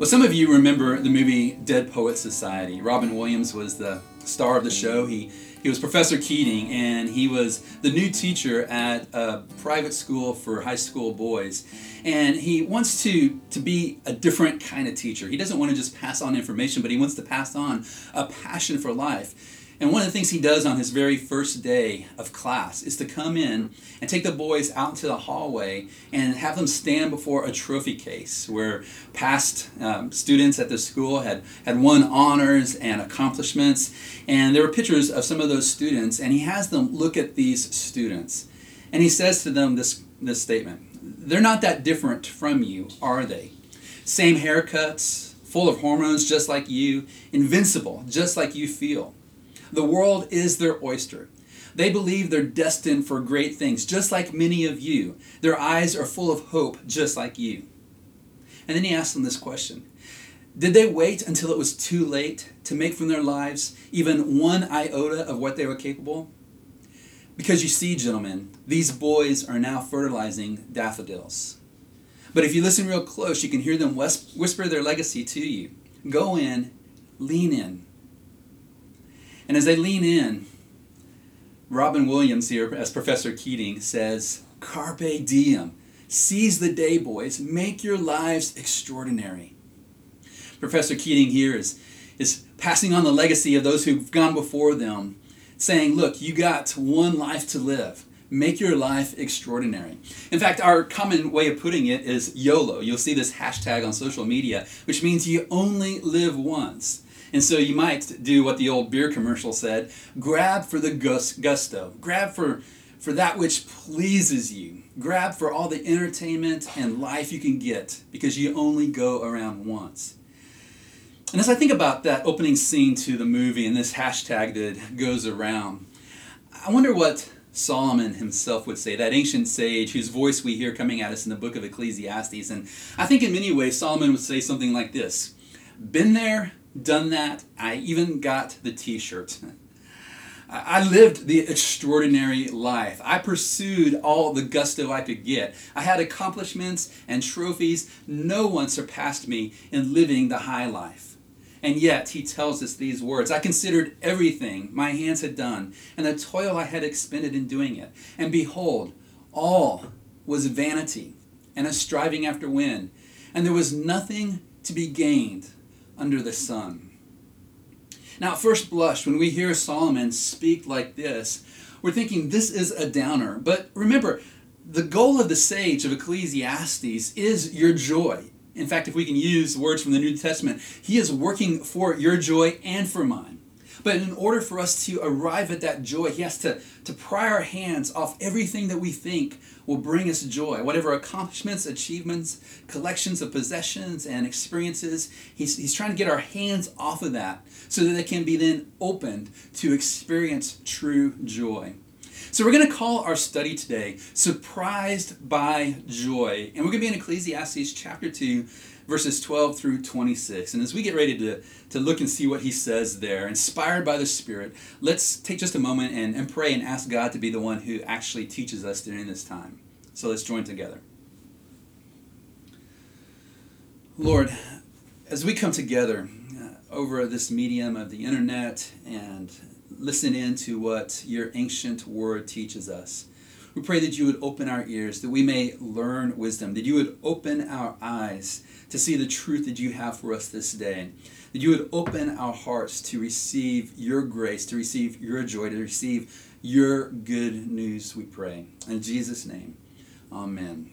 Well, some of you remember the movie Dead Poet Society. Robin Williams was the star of the show. He he was Professor Keating, and he was the new teacher at a private school for high school boys. And he wants to, to be a different kind of teacher. He doesn't want to just pass on information, but he wants to pass on a passion for life. And one of the things he does on his very first day of class is to come in and take the boys out into the hallway and have them stand before a trophy case where past um, students at the school had, had won honors and accomplishments. And there were pictures of some of those students, and he has them look at these students. And he says to them this, this statement They're not that different from you, are they? Same haircuts, full of hormones just like you, invincible just like you feel. The world is their oyster. They believe they're destined for great things, just like many of you. Their eyes are full of hope, just like you. And then he asks them this question Did they wait until it was too late to make from their lives even one iota of what they were capable? Because you see, gentlemen, these boys are now fertilizing daffodils. But if you listen real close, you can hear them whisper their legacy to you. Go in, lean in, and as they lean in, Robin Williams here, as Professor Keating, says, Carpe diem. Seize the day, boys. Make your lives extraordinary. Professor Keating here is, is passing on the legacy of those who've gone before them, saying, Look, you got one life to live. Make your life extraordinary. In fact, our common way of putting it is YOLO. You'll see this hashtag on social media, which means you only live once. And so you might do what the old beer commercial said grab for the gusto, grab for, for that which pleases you, grab for all the entertainment and life you can get because you only go around once. And as I think about that opening scene to the movie and this hashtag that goes around, I wonder what Solomon himself would say, that ancient sage whose voice we hear coming at us in the book of Ecclesiastes. And I think in many ways, Solomon would say something like this Been there, done that. I even got the t shirt. I lived the extraordinary life. I pursued all the gusto I could get. I had accomplishments and trophies. No one surpassed me in living the high life. And yet, he tells us these words I considered everything my hands had done, and the toil I had expended in doing it. And behold, all was vanity and a striving after wind, and there was nothing to be gained under the sun. Now, at first blush, when we hear Solomon speak like this, we're thinking this is a downer. But remember, the goal of the sage of Ecclesiastes is your joy. In fact, if we can use words from the New Testament, he is working for your joy and for mine. But in order for us to arrive at that joy, he has to, to pry our hands off everything that we think will bring us joy. Whatever accomplishments, achievements, collections of possessions, and experiences, he's, he's trying to get our hands off of that so that they can be then opened to experience true joy. So we're going to call our study today Surprised by Joy. And we're going to be in Ecclesiastes chapter 2, verses 12 through 26. And as we get ready to, to look and see what he says there, inspired by the Spirit, let's take just a moment and, and pray and ask God to be the one who actually teaches us during this time. So let's join together. Lord, as we come together uh, over this medium of the internet and listen in to what your ancient word teaches us, we pray that you would open our ears, that we may learn wisdom, that you would open our eyes to see the truth that you have for us this day, that you would open our hearts to receive your grace, to receive your joy, to receive your good news, we pray. In Jesus' name, amen.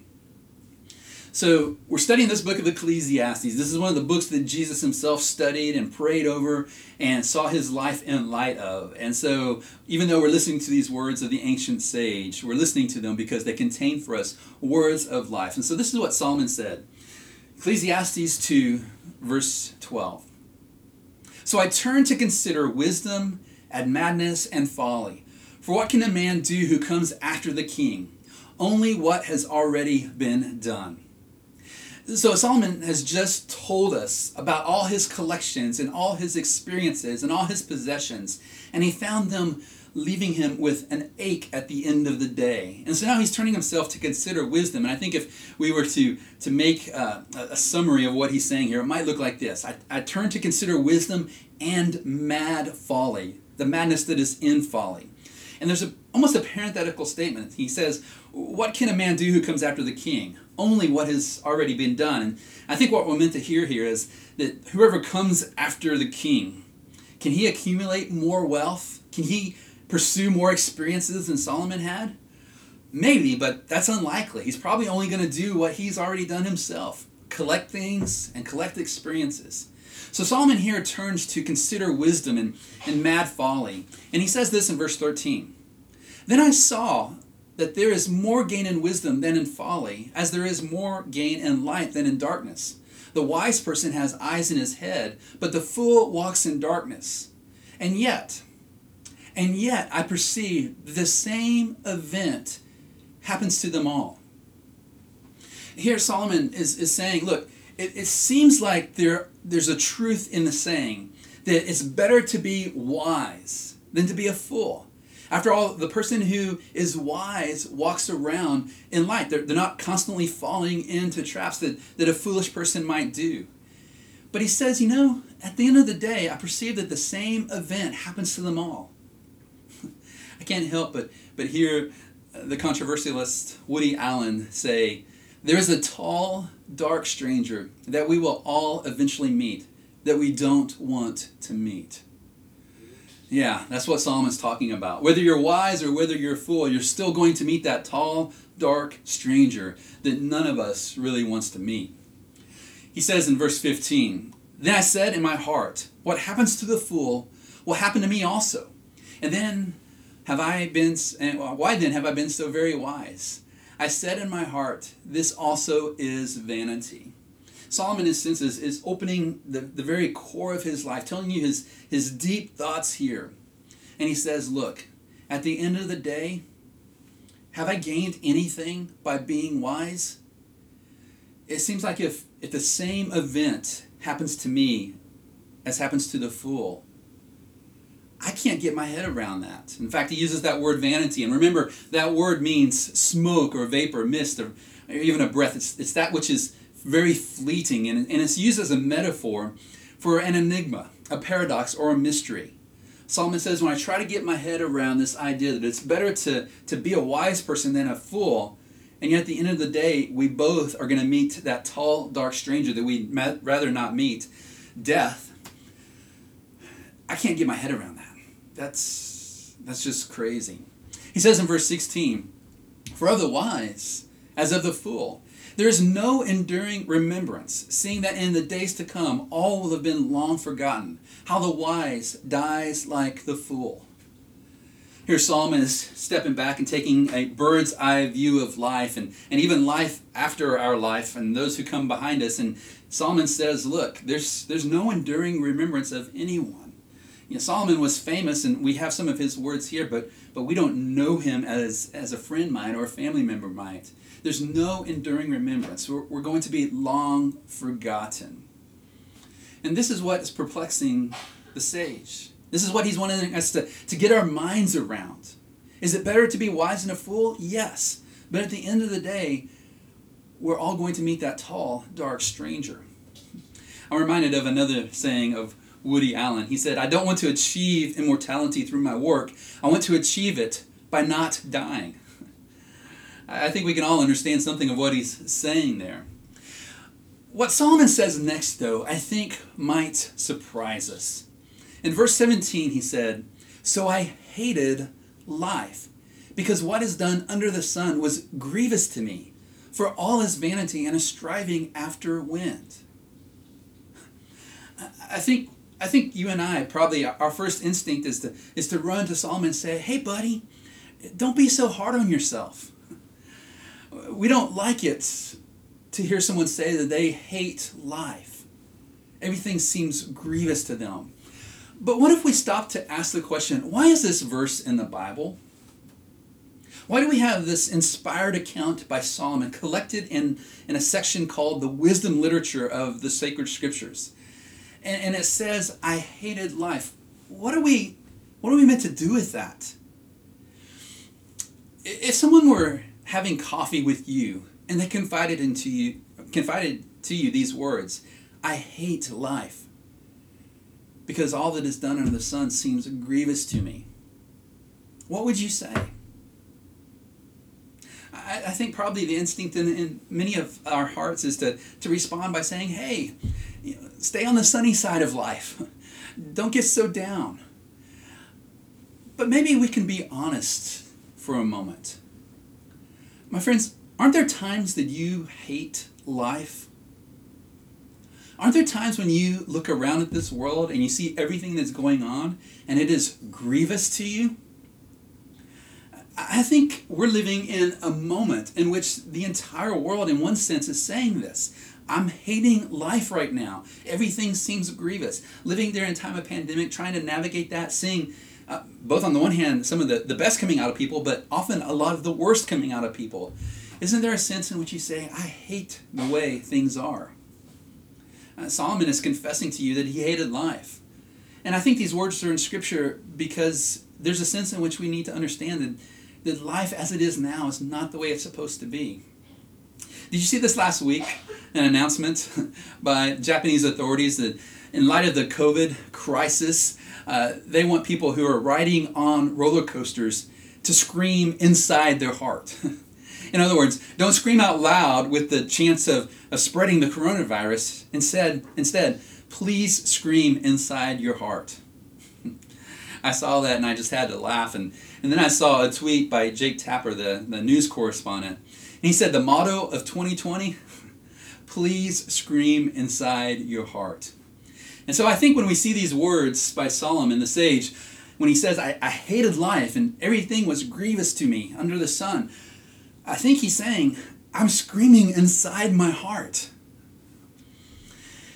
So, we're studying this book of Ecclesiastes. This is one of the books that Jesus himself studied and prayed over and saw his life in light of. And so, even though we're listening to these words of the ancient sage, we're listening to them because they contain for us words of life. And so, this is what Solomon said Ecclesiastes 2, verse 12. So I turn to consider wisdom and madness and folly. For what can a man do who comes after the king? Only what has already been done. So Solomon has just told us about all his collections and all his experiences and all his possessions, and he found them leaving him with an ache at the end of the day. And so now he's turning himself to consider wisdom. And I think if we were to, to make uh, a summary of what he's saying here, it might look like this I, I turn to consider wisdom and mad folly, the madness that is in folly. And there's a, almost a parenthetical statement. He says, What can a man do who comes after the king? Only what has already been done. And I think what we're meant to hear here is that whoever comes after the king, can he accumulate more wealth? Can he pursue more experiences than Solomon had? Maybe, but that's unlikely. He's probably only going to do what he's already done himself collect things and collect experiences. So Solomon here turns to consider wisdom and, and mad folly. And he says this in verse 13 Then I saw that there is more gain in wisdom than in folly, as there is more gain in light than in darkness. The wise person has eyes in his head, but the fool walks in darkness. And yet, and yet I perceive the same event happens to them all. Here Solomon is, is saying, look, it, it seems like there, there's a truth in the saying that it's better to be wise than to be a fool. After all, the person who is wise walks around in light. They're, they're not constantly falling into traps that, that a foolish person might do. But he says, you know, at the end of the day, I perceive that the same event happens to them all. Can't help but, but hear uh, the controversialist Woody Allen say, There is a tall, dark stranger that we will all eventually meet that we don't want to meet. Yeah, that's what Solomon's talking about. Whether you're wise or whether you're a fool, you're still going to meet that tall, dark stranger that none of us really wants to meet. He says in verse 15, Then I said in my heart, What happens to the fool will happen to me also. And then have I been, why then have I been so very wise? I said in my heart, This also is vanity. Solomon, in a sense, is, is opening the, the very core of his life, telling you his, his deep thoughts here. And he says, Look, at the end of the day, have I gained anything by being wise? It seems like if, if the same event happens to me as happens to the fool, I can't get my head around that. In fact, he uses that word vanity. And remember, that word means smoke or vapor, mist, or even a breath. It's, it's that which is very fleeting, and, and it's used as a metaphor for an enigma, a paradox, or a mystery. Solomon says, When I try to get my head around this idea that it's better to, to be a wise person than a fool, and yet at the end of the day, we both are going to meet that tall, dark stranger that we'd rather not meet, death, I can't get my head around that. That's, that's just crazy. He says in verse 16, For of the wise, as of the fool, there is no enduring remembrance, seeing that in the days to come all will have been long forgotten. How the wise dies like the fool. Here, Solomon is stepping back and taking a bird's eye view of life and, and even life after our life and those who come behind us. And Solomon says, Look, there's, there's no enduring remembrance of anyone. You know, Solomon was famous, and we have some of his words here, but, but we don't know him as, as a friend might or a family member might. There's no enduring remembrance. We're, we're going to be long forgotten. And this is what is perplexing the sage. This is what he's wanting us to, to get our minds around. Is it better to be wise than a fool? Yes. But at the end of the day, we're all going to meet that tall, dark stranger. I'm reminded of another saying of Woody Allen. He said, I don't want to achieve immortality through my work, I want to achieve it by not dying. I think we can all understand something of what he's saying there. What Solomon says next, though, I think might surprise us. In verse 17, he said, So I hated life, because what is done under the sun was grievous to me, for all is vanity and a striving after wind. I think I think you and I probably our first instinct is to is to run to Solomon and say, "Hey, buddy, don't be so hard on yourself." We don't like it to hear someone say that they hate life. Everything seems grievous to them. But what if we stop to ask the question, why is this verse in the Bible? Why do we have this inspired account by Solomon collected in, in a section called the wisdom literature of the sacred scriptures? And, and it says, I hated life. What are we what are we meant to do with that? If someone were having coffee with you and they confided into you confided to you these words, I hate life because all that is done under the sun seems grievous to me. What would you say? I, I think probably the instinct in, in, many of our hearts is to, to respond by saying, hey, you know, stay on the sunny side of life. Don't get so down. But maybe we can be honest for a moment. My friends, aren't there times that you hate life? Aren't there times when you look around at this world and you see everything that's going on and it is grievous to you? I think we're living in a moment in which the entire world, in one sense, is saying this. I'm hating life right now. Everything seems grievous. Living during a time of pandemic, trying to navigate that, seeing uh, both on the one hand some of the, the best coming out of people, but often a lot of the worst coming out of people. Isn't there a sense in which you say, I hate the way things are? Uh, Solomon is confessing to you that he hated life. And I think these words are in Scripture because there's a sense in which we need to understand that, that life as it is now is not the way it's supposed to be. Did you see this last week? An announcement by Japanese authorities that, in light of the COVID crisis, uh, they want people who are riding on roller coasters to scream inside their heart. In other words, don't scream out loud with the chance of, of spreading the coronavirus. Instead, instead, please scream inside your heart. I saw that and I just had to laugh. And, and then I saw a tweet by Jake Tapper, the, the news correspondent. And he said, The motto of 2020 please scream inside your heart. And so I think when we see these words by Solomon the sage, when he says, I, I hated life and everything was grievous to me under the sun, I think he's saying, I'm screaming inside my heart.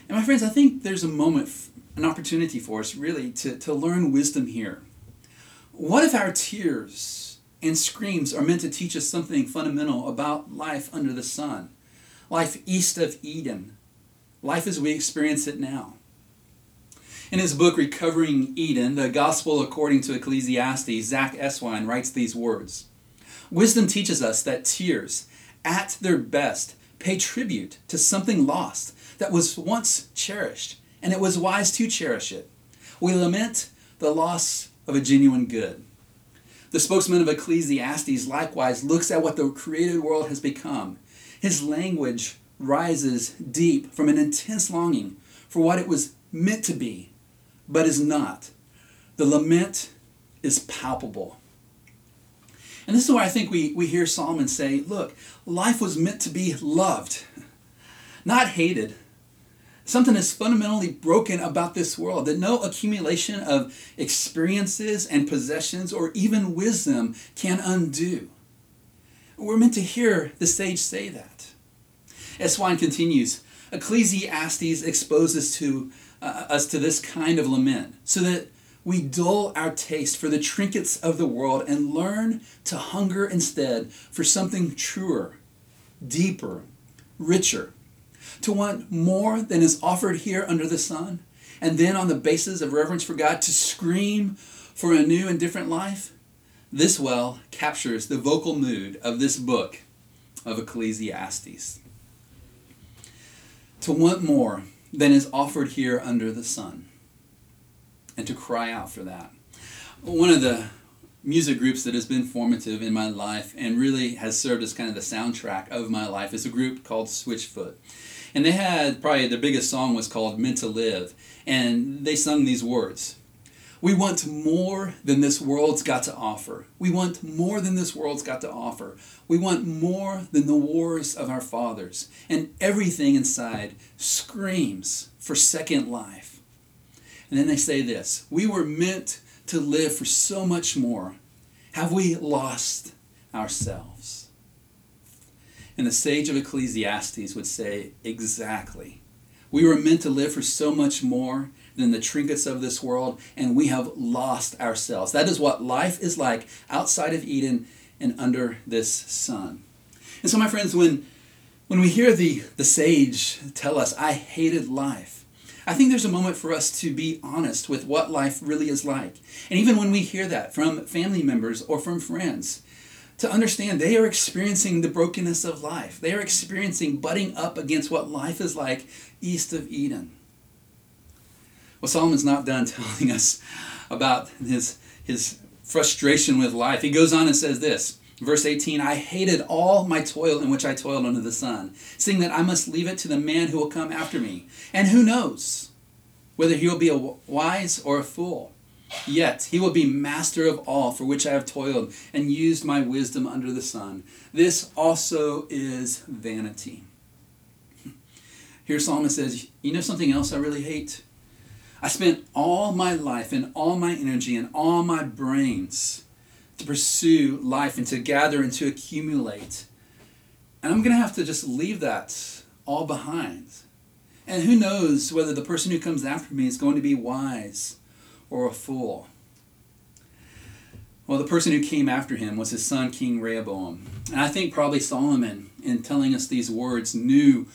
And my friends, I think there's a moment, an opportunity for us really to, to learn wisdom here. What if our tears and screams are meant to teach us something fundamental about life under the sun? Life east of Eden, life as we experience it now. In his book, Recovering Eden, the Gospel According to Ecclesiastes, Zach Eswine writes these words Wisdom teaches us that tears, at their best, pay tribute to something lost that was once cherished, and it was wise to cherish it. We lament the loss of a genuine good. The spokesman of Ecclesiastes likewise looks at what the created world has become. His language rises deep from an intense longing for what it was meant to be, but is not. The lament is palpable. And this is why I think we, we hear Solomon say, look, life was meant to be loved, not hated. Something is fundamentally broken about this world that no accumulation of experiences and possessions or even wisdom can undo. We're meant to hear the sage say that. Eswine continues Ecclesiastes exposes to, uh, us to this kind of lament so that we dull our taste for the trinkets of the world and learn to hunger instead for something truer, deeper, richer, to want more than is offered here under the sun, and then on the basis of reverence for God to scream for a new and different life. This well captures the vocal mood of this book of Ecclesiastes. To want more than is offered here under the sun and to cry out for that. One of the music groups that has been formative in my life and really has served as kind of the soundtrack of my life is a group called Switchfoot. And they had probably their biggest song was called Meant to Live. And they sung these words We want more than this world's got to offer. We want more than this world's got to offer. We want more than the wars of our fathers. And everything inside screams for second life. And then they say this We were meant to live for so much more. Have we lost ourselves? And the sage of Ecclesiastes would say, Exactly. We were meant to live for so much more than the trinkets of this world, and we have lost ourselves. That is what life is like outside of Eden and under this sun. And so, my friends, when, when we hear the, the sage tell us, I hated life, I think there's a moment for us to be honest with what life really is like. And even when we hear that from family members or from friends, to understand they are experiencing the brokenness of life. They are experiencing butting up against what life is like east of Eden. Well, Solomon's not done telling us about his, his frustration with life. He goes on and says this Verse 18 I hated all my toil in which I toiled under the sun, seeing that I must leave it to the man who will come after me. And who knows whether he will be a wise or a fool? Yet he will be master of all for which I have toiled and used my wisdom under the sun. This also is vanity. Here Solomon says, You know something else I really hate? I spent all my life and all my energy and all my brains to pursue life and to gather and to accumulate. And I'm going to have to just leave that all behind. And who knows whether the person who comes after me is going to be wise or a fool. Well, the person who came after him was his son, King Rehoboam. And I think probably Solomon, in telling us these words, knew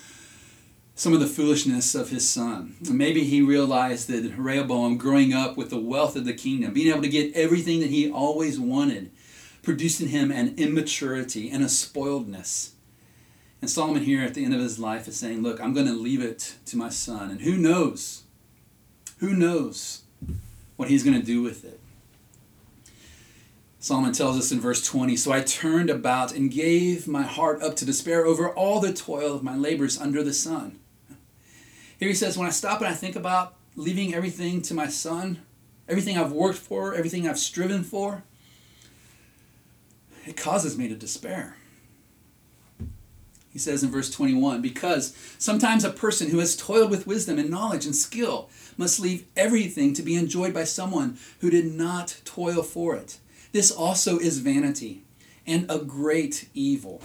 some of the foolishness of his son. Maybe he realized that Rehoboam, growing up with the wealth of the kingdom, being able to get everything that he always wanted, produced in him an immaturity and a spoiledness. And Solomon, here at the end of his life, is saying, Look, I'm going to leave it to my son. And who knows? Who knows what he's going to do with it? Solomon tells us in verse 20 So I turned about and gave my heart up to despair over all the toil of my labors under the sun. Here he says, when I stop and I think about leaving everything to my son, everything I've worked for, everything I've striven for, it causes me to despair. He says in verse 21 Because sometimes a person who has toiled with wisdom and knowledge and skill must leave everything to be enjoyed by someone who did not toil for it. This also is vanity and a great evil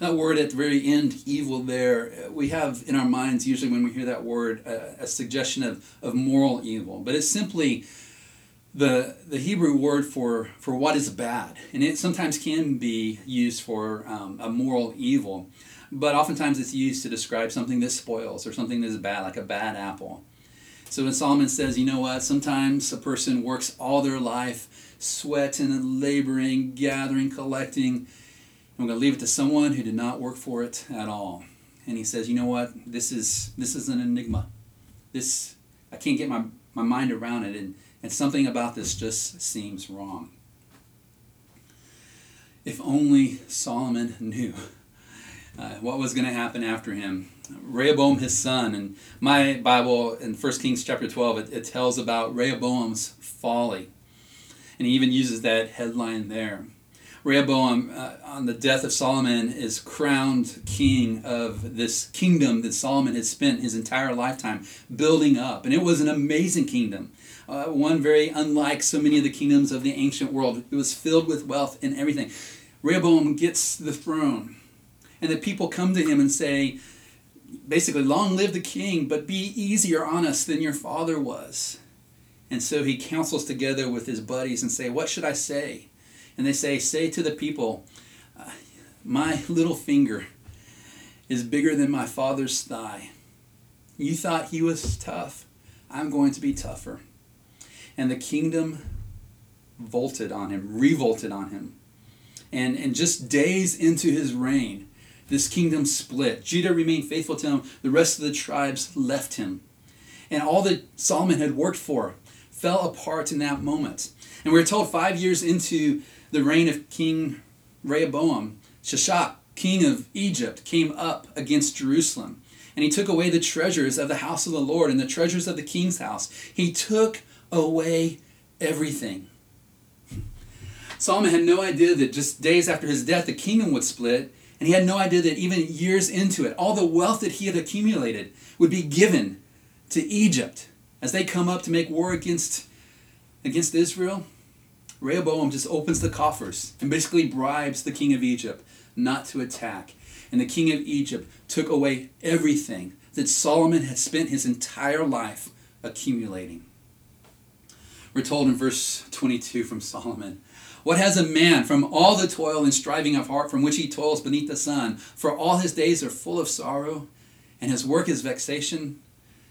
that word at the very end, evil, there, we have in our minds, usually when we hear that word, a, a suggestion of, of moral evil. But it's simply the, the Hebrew word for, for what is bad. And it sometimes can be used for um, a moral evil, but oftentimes it's used to describe something that spoils or something that is bad, like a bad apple. So when Solomon says, you know what, sometimes a person works all their life, sweating and laboring, gathering, collecting, I'm going to leave it to someone who did not work for it at all. And he says, you know what? This is this is an enigma. This I can't get my, my mind around it, and, and something about this just seems wrong. If only Solomon knew uh, what was going to happen after him. Rehoboam, his son, and my Bible in 1 Kings chapter 12, it, it tells about Rehoboam's folly. And he even uses that headline there. Rehoboam, uh, on the death of Solomon, is crowned king of this kingdom that Solomon had spent his entire lifetime building up. And it was an amazing kingdom, uh, one very unlike so many of the kingdoms of the ancient world. It was filled with wealth and everything. Rehoboam gets the throne, and the people come to him and say, basically, long live the king, but be easier on us than your father was. And so he counsels together with his buddies and say, What should I say? And they say, Say to the people, uh, My little finger is bigger than my father's thigh. You thought he was tough. I'm going to be tougher. And the kingdom vaulted on him, revolted on him. And, and just days into his reign, this kingdom split. Judah remained faithful to him, the rest of the tribes left him. And all that Solomon had worked for fell apart in that moment. And we're told five years into the reign of King Rehoboam, Shishak, king of Egypt, came up against Jerusalem. And he took away the treasures of the house of the Lord and the treasures of the king's house. He took away everything. Solomon had no idea that just days after his death, the kingdom would split. And he had no idea that even years into it, all the wealth that he had accumulated would be given to Egypt as they come up to make war against, against Israel. Rehoboam just opens the coffers and basically bribes the king of Egypt not to attack. And the king of Egypt took away everything that Solomon had spent his entire life accumulating. We're told in verse 22 from Solomon What has a man from all the toil and striving of heart from which he toils beneath the sun? For all his days are full of sorrow, and his work is vexation.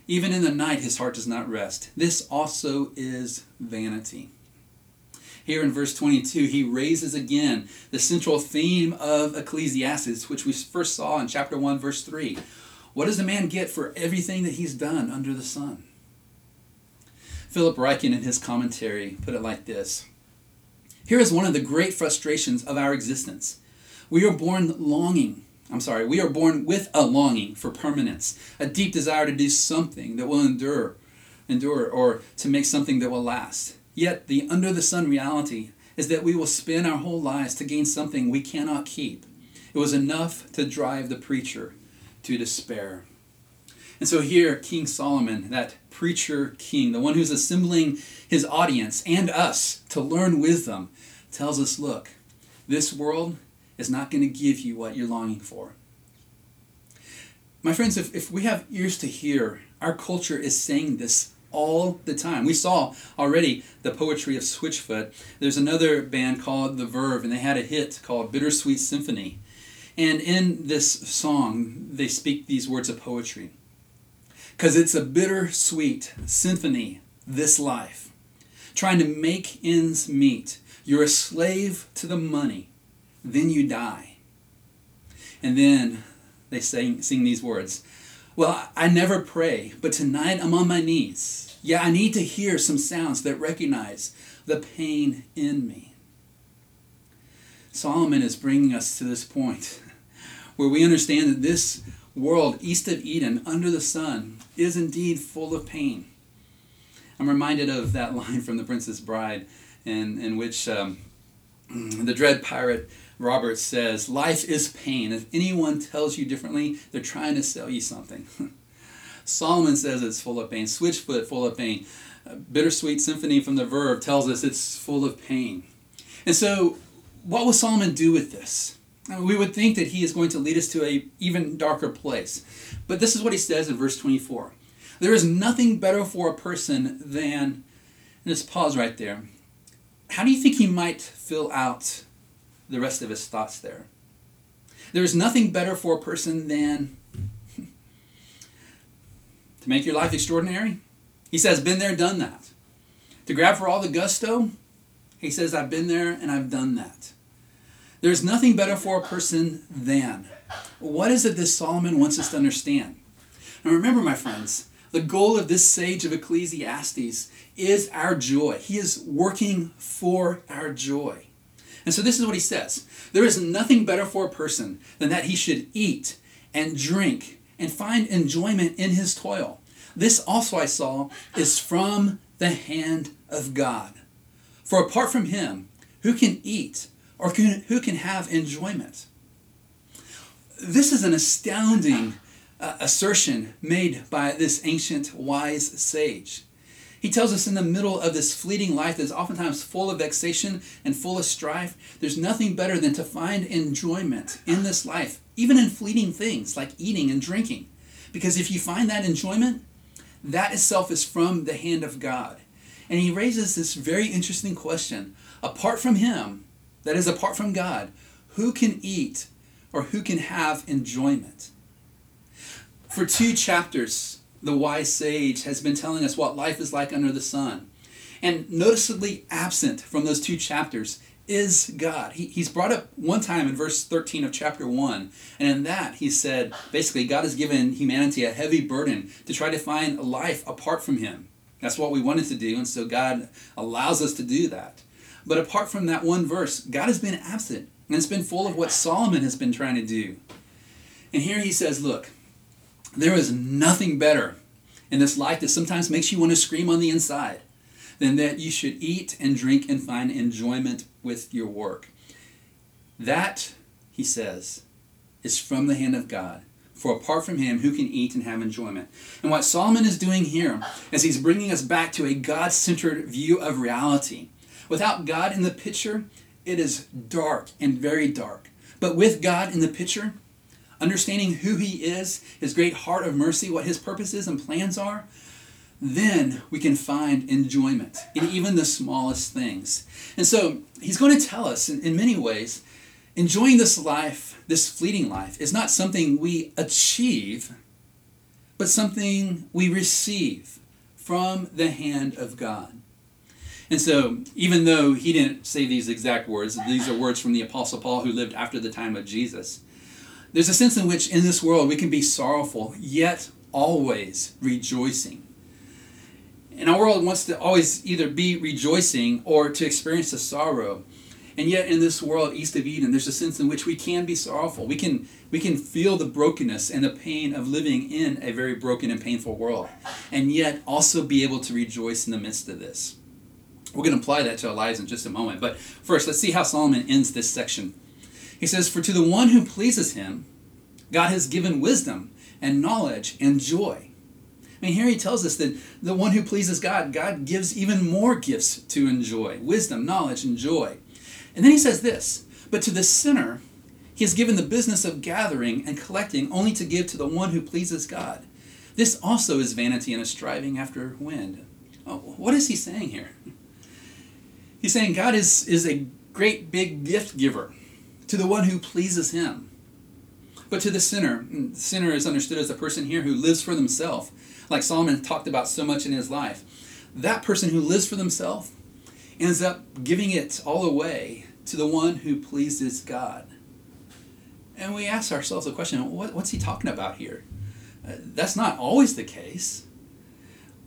Even in the night his heart does not rest. This also is vanity. Here in verse 22, he raises again the central theme of Ecclesiastes, which we first saw in chapter 1, verse 3. What does a man get for everything that he's done under the sun? Philip Ryken, in his commentary, put it like this Here is one of the great frustrations of our existence. We are born longing I'm sorry, we are born with a longing for permanence, a deep desire to do something that will endure, endure, or to make something that will last. Yet the under the sun reality is that we will spend our whole lives to gain something we cannot keep. It was enough to drive the preacher to despair. And so here, King Solomon, that preacher king, the one who's assembling his audience and us to learn wisdom, tells us look, this world is not going to give you what you're longing for. My friends, if, if we have ears to hear, our culture is saying this all the time. We saw already the poetry of Switchfoot. There's another band called The Verve, and they had a hit called Bittersweet Symphony. And in this song, they speak these words of poetry. Because it's a bittersweet symphony, this life. Trying to make ends meet. You're a slave to the money then you die. And then they sing, sing these words Well, I never pray, but tonight I'm on my knees. Yeah, I need to hear some sounds that recognize the pain in me. Solomon is bringing us to this point where we understand that this world east of Eden, under the sun, is indeed full of pain. I'm reminded of that line from The Princess Bride, in, in which um, the dread pirate Robert says, Life is pain. If anyone tells you differently, they're trying to sell you something. Solomon says it's full of pain. Switchfoot, full of pain. Uh, Bittersweet Symphony from the Verve tells us it's full of pain. And so, what will Solomon do with this? we would think that he is going to lead us to a even darker place. But this is what he says in verse 24. There is nothing better for a person than, and just pause right there. How do you think he might fill out the rest of his thoughts there. There is nothing better for a person than to make your life extraordinary. He says, been there, done that. To grab for all the gusto, he says, I've been there and I've done that. There's nothing better for a person than. What is it that Solomon wants us to understand? Now remember, my friends, the goal of this sage of Ecclesiastes is our joy. He is working for our joy. And so this is what he says There is nothing better for a person than that he should eat and drink and find enjoyment in his toil. This also I saw is from the hand of God. For apart from him, who can eat or can, who can have enjoyment? This is an astounding uh, assertion made by this ancient wise sage. He tells us in the middle of this fleeting life that is oftentimes full of vexation and full of strife, there's nothing better than to find enjoyment in this life, even in fleeting things like eating and drinking. Because if you find that enjoyment, that itself is from the hand of God. And he raises this very interesting question apart from Him, that is, apart from God, who can eat or who can have enjoyment? For two chapters, the wise sage has been telling us what life is like under the sun. And noticeably absent from those two chapters is God. He, he's brought up one time in verse 13 of chapter 1, and in that he said basically, God has given humanity a heavy burden to try to find life apart from Him. That's what we wanted to do, and so God allows us to do that. But apart from that one verse, God has been absent, and it's been full of what Solomon has been trying to do. And here he says, Look, there is nothing better in this life that sometimes makes you want to scream on the inside than that you should eat and drink and find enjoyment with your work. That, he says, is from the hand of God. For apart from him, who can eat and have enjoyment? And what Solomon is doing here is he's bringing us back to a God centered view of reality. Without God in the picture, it is dark and very dark. But with God in the picture, understanding who He is, His great heart of mercy, what His purposes and plans are, then we can find enjoyment in even the smallest things. And so He's going to tell us in, in many ways enjoying this life, this fleeting life, is not something we achieve, but something we receive from the hand of God. And so, even though he didn't say these exact words, these are words from the Apostle Paul who lived after the time of Jesus. There's a sense in which in this world we can be sorrowful, yet always rejoicing. And our world wants to always either be rejoicing or to experience the sorrow. And yet in this world east of Eden, there's a sense in which we can be sorrowful. We can we can feel the brokenness and the pain of living in a very broken and painful world. And yet also be able to rejoice in the midst of this. We're going to apply that to our lives in just a moment. But first, let's see how Solomon ends this section. He says, For to the one who pleases him, God has given wisdom and knowledge and joy. I mean, here he tells us that the one who pleases God, God gives even more gifts to enjoy wisdom, knowledge, and joy. And then he says this But to the sinner, he has given the business of gathering and collecting only to give to the one who pleases God. This also is vanity and a striving after wind. Oh, what is he saying here? He's saying God is, is a great big gift giver to the one who pleases him. But to the sinner, the sinner is understood as a person here who lives for themselves, like Solomon talked about so much in his life. That person who lives for themselves ends up giving it all away to the one who pleases God. And we ask ourselves the question what, what's he talking about here? Uh, that's not always the case.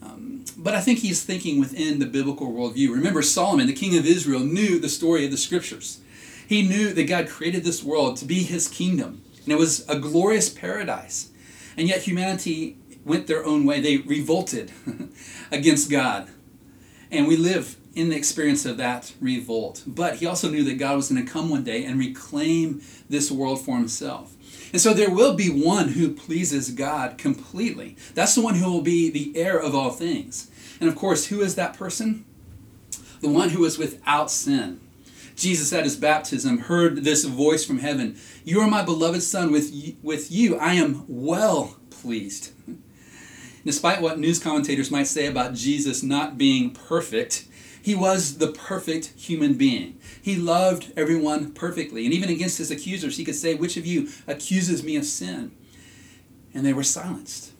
Um, but I think he's thinking within the biblical worldview. Remember, Solomon, the king of Israel, knew the story of the scriptures. He knew that God created this world to be his kingdom, and it was a glorious paradise. And yet humanity went their own way. They revolted against God. And we live in the experience of that revolt. But he also knew that God was going to come one day and reclaim this world for himself. And so there will be one who pleases God completely. That's the one who will be the heir of all things. And of course, who is that person? The one who is without sin. Jesus at his baptism heard this voice from heaven You are my beloved Son, with you, with you I am well pleased. Despite what news commentators might say about Jesus not being perfect, he was the perfect human being. He loved everyone perfectly. And even against his accusers, he could say, Which of you accuses me of sin? And they were silenced.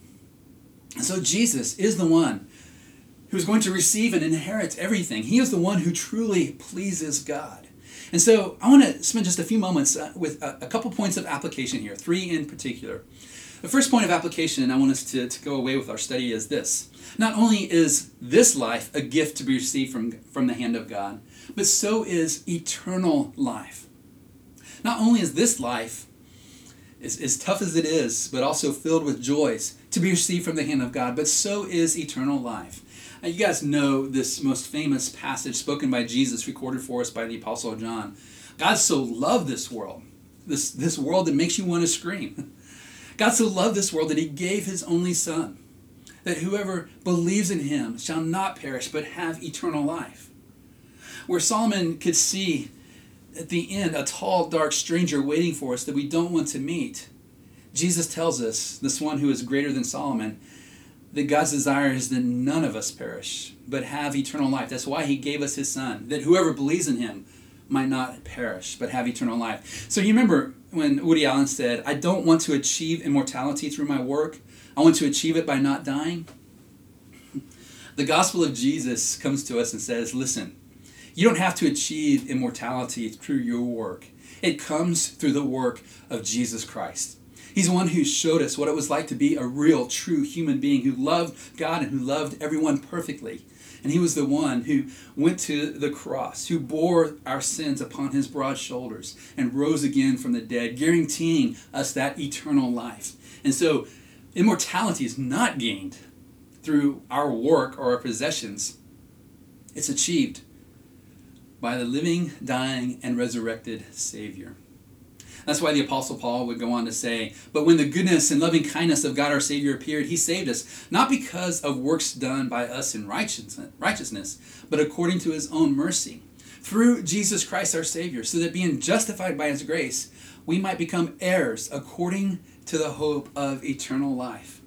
And so Jesus is the one who's going to receive and inherit everything. He is the one who truly pleases God. And so I want to spend just a few moments uh, with a, couple points of application here, three in particular. The first point of application I want us to, to go away with our study is this. Not only is this life a gift to be received from, from the hand of God, but so is eternal life. Not only is this life as, as tough as it is, but also filled with joys to be received from the hand of God, but so is eternal life. You guys know this most famous passage spoken by Jesus, recorded for us by the Apostle John. God so loved this world, this, this world that makes you want to scream. God so loved this world that he gave his only Son, that whoever believes in him shall not perish but have eternal life. Where Solomon could see at the end a tall, dark stranger waiting for us that we don't want to meet, Jesus tells us, this one who is greater than Solomon, that God's desire is that none of us perish, but have eternal life. That's why he gave us his son, that whoever believes in him might not perish, but have eternal life. So you remember when Woody Allen said, I don't want to achieve immortality through my work, I want to achieve it by not dying. The gospel of Jesus comes to us and says, listen, you don't have to achieve immortality through your work. It comes through the work of Jesus Christ. He's the one who showed us what it was like to be a real, true human being who loved God and who loved everyone perfectly. And he was the one who went to the cross, who bore our sins upon his broad shoulders and rose again from the dead, guaranteeing us that eternal life. And so, immortality is not gained through our work or our possessions, it's achieved by the living, dying, and resurrected Savior. That's why the Apostle Paul would go on to say, But when the goodness and loving kindness of God our Savior appeared, he saved us, not because of works done by us in righteousness, but according to his own mercy, through Jesus Christ our Savior, so that being justified by his grace, we might become heirs according to the hope of eternal life.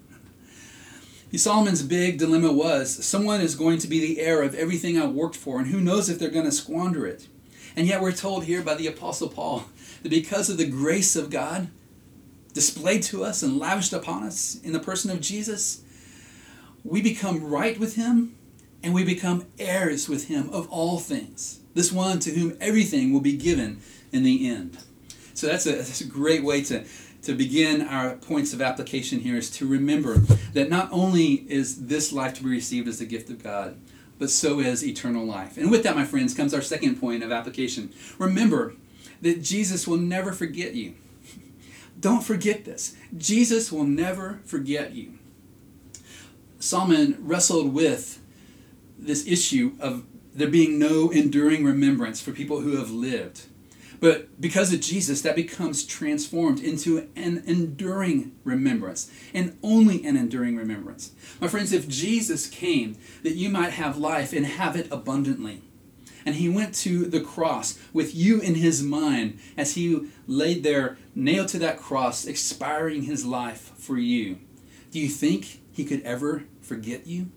Solomon's big dilemma was someone is going to be the heir of everything I worked for, and who knows if they're going to squander it. And yet we're told here by the Apostle Paul that because of the grace of God displayed to us and lavished upon us in the person of Jesus, we become right with Him and we become heirs with him of all things. This one to whom everything will be given in the end. So that's a, that's a great way to, to begin our points of application here is to remember that not only is this life to be received as a gift of God, but so is eternal life. And with that, my friends, comes our second point of application. Remember that Jesus will never forget you. Don't forget this. Jesus will never forget you. Solomon wrestled with this issue of there being no enduring remembrance for people who have lived. But because of Jesus, that becomes transformed into an enduring remembrance, and only an enduring remembrance. My friends, if Jesus came that you might have life and have it abundantly, and he went to the cross with you in his mind as he laid there, nailed to that cross, expiring his life for you, do you think he could ever forget you?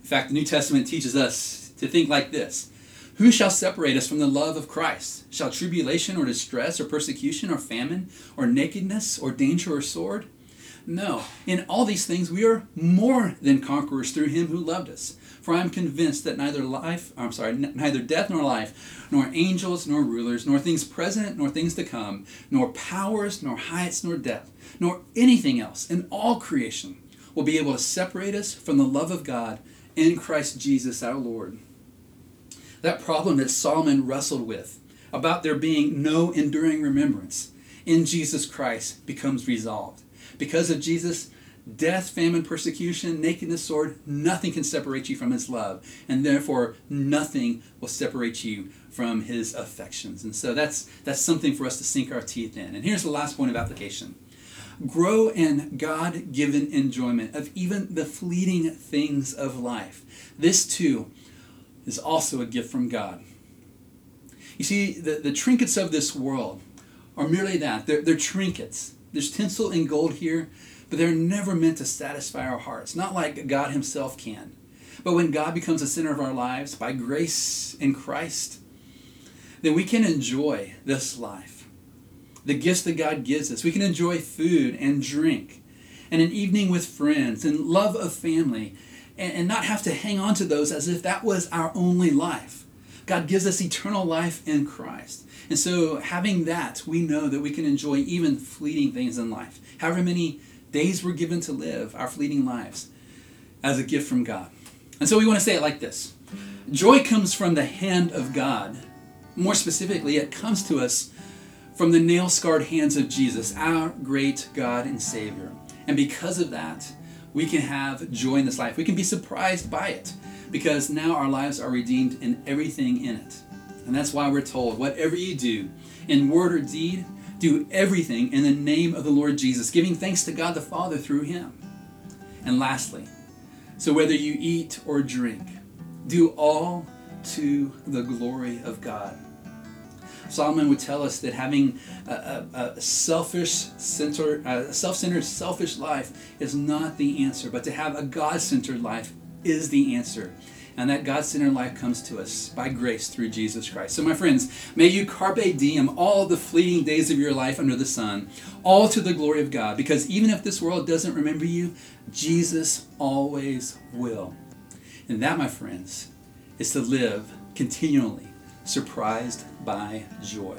In fact, the New Testament teaches us to think like this who shall separate us from the love of Christ? Shall tribulation or distress or persecution or famine or nakedness or danger or sword? No, in all these things we are more than conquerors through him who loved us. For I am convinced that neither life, I'm sorry, neither death nor life, nor angels nor rulers, nor things present nor things to come, nor powers nor heights nor depth, nor anything else in all creation will be able to separate us from the love of God in Christ Jesus our Lord that problem that Solomon wrestled with about there being no enduring remembrance in Jesus Christ becomes resolved. Because of Jesus, death, famine, persecution, nakedness, sword, nothing can separate you from his love. And therefore, nothing will separate you from his affections. And so that's, that's something for us to sink our teeth in. And here's the last point of application grow in God given enjoyment of even the fleeting things of life. This too is also a gift from God. You see, the, the trinkets of this world are merely that they're, they're trinkets. There's tinsel and gold here, but they're never meant to satisfy our hearts, not like God Himself can. But when God becomes the center of our lives by grace in Christ, then we can enjoy this life. The gifts that God gives us. We can enjoy food and drink, and an evening with friends, and love of family, and, and not have to hang on to those as if that was our only life. God gives us eternal life in Christ. And so, having that, we know that we can enjoy even fleeting things in life. However many days we're given to live our fleeting lives as a gift from God. And so, we want to say it like this Joy comes from the hand of God. More specifically, it comes to us from the nail scarred hands of Jesus, our great God and Savior. And because of that, we can have joy in this life. We can be surprised by it because now our lives are redeemed in everything in it. And that's why we're told whatever you do, in word or deed, do everything in the name of the Lord Jesus, giving thanks to God the Father through him. And lastly, so whether you eat or drink, do all to the glory of God. Solomon would tell us that having a, a, a selfish, center, a self-centered, selfish life is not the answer, but to have a God-centered life is the answer. And that God centered life comes to us by grace through Jesus Christ. So, my friends, may you carpe diem all the fleeting days of your life under the sun, all to the glory of God, because even if this world doesn't remember you, Jesus always will. And that, my friends, is to live continually surprised by joy.